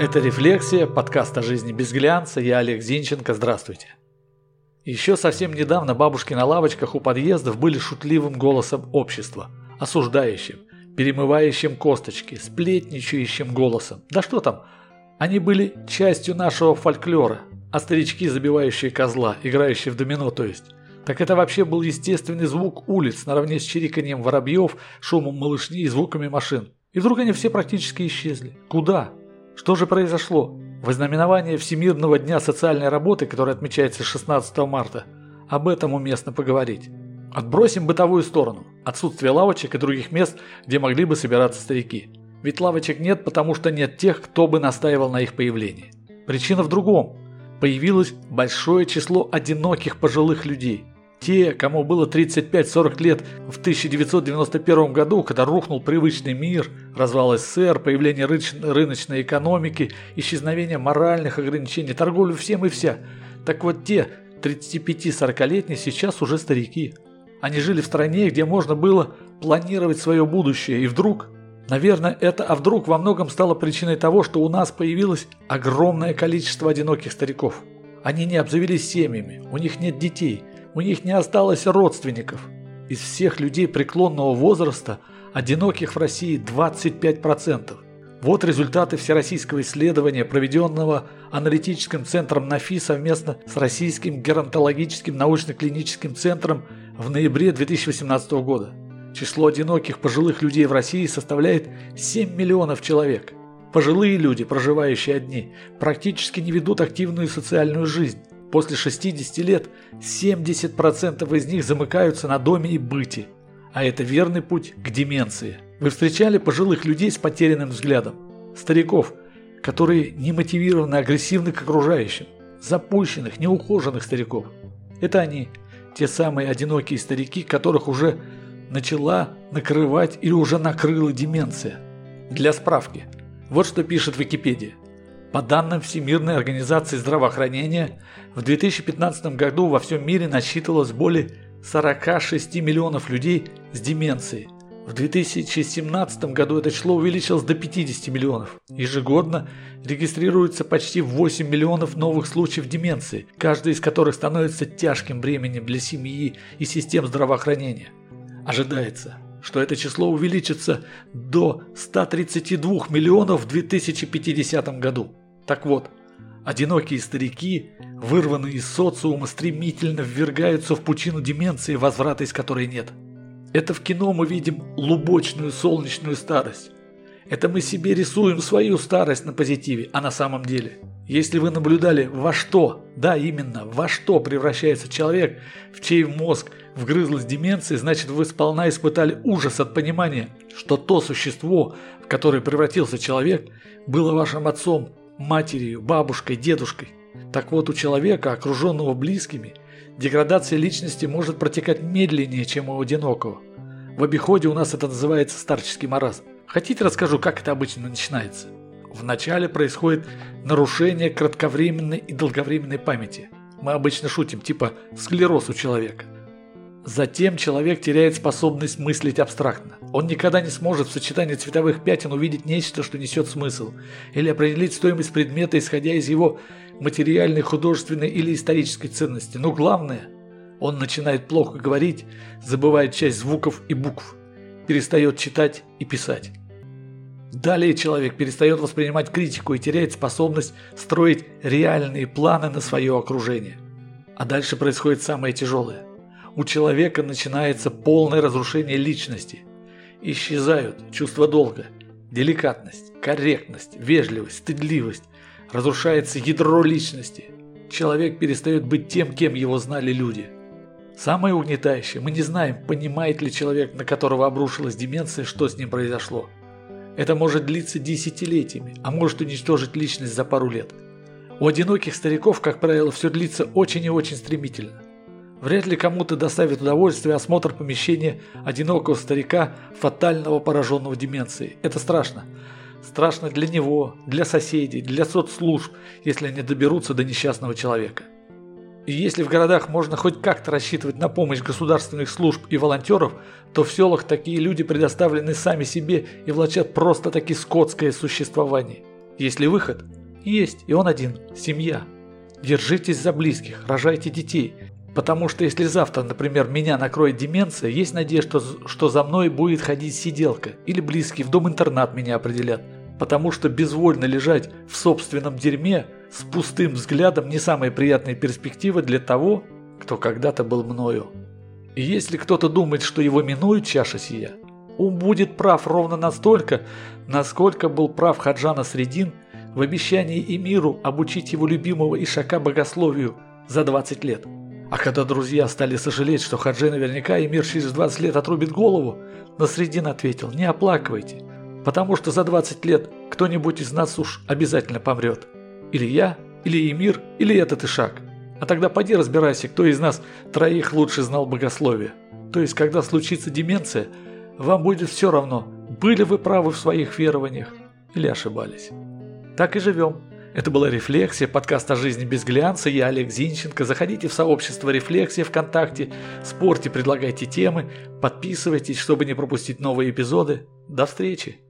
Это «Рефлексия», подкаст о жизни без глянца. Я Олег Зинченко. Здравствуйте. Еще совсем недавно бабушки на лавочках у подъездов были шутливым голосом общества, осуждающим, перемывающим косточки, сплетничающим голосом. Да что там, они были частью нашего фольклора, а старички, забивающие козла, играющие в домино, то есть. Так это вообще был естественный звук улиц, наравне с чириканием воробьев, шумом малышни и звуками машин. И вдруг они все практически исчезли. Куда? Что же произошло? В ознаменование Всемирного дня социальной работы, который отмечается 16 марта, об этом уместно поговорить. Отбросим бытовую сторону, отсутствие лавочек и других мест, где могли бы собираться старики. Ведь лавочек нет, потому что нет тех, кто бы настаивал на их появлении. Причина в другом. Появилось большое число одиноких пожилых людей. Те, кому было 35-40 лет в 1991 году, когда рухнул привычный мир, развал СССР, появление рыночной экономики, исчезновение моральных ограничений, торговлю всем и вся. Так вот те 35-40-летние сейчас уже старики. Они жили в стране, где можно было планировать свое будущее, и вдруг Наверное, это «а вдруг» во многом стало причиной того, что у нас появилось огромное количество одиноких стариков. Они не обзавелись семьями, у них нет детей, у них не осталось родственников. Из всех людей преклонного возраста одиноких в России 25%. Вот результаты всероссийского исследования, проведенного аналитическим центром НАФИ совместно с Российским геронтологическим научно-клиническим центром в ноябре 2018 года. Число одиноких пожилых людей в России составляет 7 миллионов человек. Пожилые люди, проживающие одни, практически не ведут активную социальную жизнь. После 60 лет 70% из них замыкаются на доме и быте. А это верный путь к деменции. Вы встречали пожилых людей с потерянным взглядом? Стариков, которые не мотивированы агрессивны к окружающим. Запущенных, неухоженных стариков. Это они, те самые одинокие старики, которых уже начала накрывать или уже накрыла деменция. Для справки. Вот что пишет Википедия. По данным Всемирной организации здравоохранения, в 2015 году во всем мире насчитывалось более 46 миллионов людей с деменцией. В 2017 году это число увеличилось до 50 миллионов. Ежегодно регистрируется почти 8 миллионов новых случаев деменции, каждый из которых становится тяжким бременем для семьи и систем здравоохранения. Ожидается, что это число увеличится до 132 миллионов в 2050 году. Так вот, одинокие старики, вырванные из социума, стремительно ввергаются в пучину деменции, возврата из которой нет. Это в кино мы видим лубочную солнечную старость. Это мы себе рисуем свою старость на позитиве, а на самом деле. Если вы наблюдали, во что, да именно, во что превращается человек, в чей мозг вгрызлась деменция, значит вы сполна испытали ужас от понимания, что то существо, в которое превратился человек, было вашим отцом, матерью, бабушкой, дедушкой. Так вот, у человека, окруженного близкими, деградация личности может протекать медленнее, чем у одинокого. В обиходе у нас это называется старческий маразм. Хотите расскажу, как это обычно начинается? Вначале происходит нарушение кратковременной и долговременной памяти. Мы обычно шутим, типа склероз у человека – Затем человек теряет способность мыслить абстрактно. Он никогда не сможет в сочетании цветовых пятен увидеть нечто, что несет смысл, или определить стоимость предмета, исходя из его материальной, художественной или исторической ценности. Но главное, он начинает плохо говорить, забывает часть звуков и букв, перестает читать и писать. Далее человек перестает воспринимать критику и теряет способность строить реальные планы на свое окружение. А дальше происходит самое тяжелое у человека начинается полное разрушение личности. Исчезают чувство долга, деликатность, корректность, вежливость, стыдливость. Разрушается ядро личности. Человек перестает быть тем, кем его знали люди. Самое угнетающее, мы не знаем, понимает ли человек, на которого обрушилась деменция, что с ним произошло. Это может длиться десятилетиями, а может уничтожить личность за пару лет. У одиноких стариков, как правило, все длится очень и очень стремительно. Вряд ли кому-то доставит удовольствие осмотр помещения одинокого старика, фатального пораженного деменцией. Это страшно. Страшно для него, для соседей, для соцслужб, если они доберутся до несчастного человека. И если в городах можно хоть как-то рассчитывать на помощь государственных служб и волонтеров, то в селах такие люди предоставлены сами себе и влачат просто-таки скотское существование. Есть ли выход? Есть, и он один – семья. Держитесь за близких, рожайте детей. Потому что если завтра, например, меня накроет деменция, есть надежда, что за мной будет ходить сиделка или близкий в дом-интернат меня определят. Потому что безвольно лежать в собственном дерьме с пустым взглядом не самая приятная перспектива для того, кто когда-то был мною. И если кто-то думает, что его минует чаша сия, он будет прав ровно настолько, насколько был прав Хаджана Средин в обещании Эмиру обучить его любимого Ишака богословию за 20 лет. А когда друзья стали сожалеть, что Хаджи наверняка Эмир через 20 лет отрубит голову, Насредин ответил, не оплакивайте, потому что за 20 лет кто-нибудь из нас уж обязательно помрет. Или я, или Эмир, или этот Ишак. А тогда поди разбирайся, кто из нас троих лучше знал богословие. То есть, когда случится деменция, вам будет все равно, были вы правы в своих верованиях или ошибались. Так и живем. Это была «Рефлексия», подкаст о жизни без глянца. Я Олег Зинченко. Заходите в сообщество «Рефлексия» ВКонтакте, спорьте, предлагайте темы, подписывайтесь, чтобы не пропустить новые эпизоды. До встречи!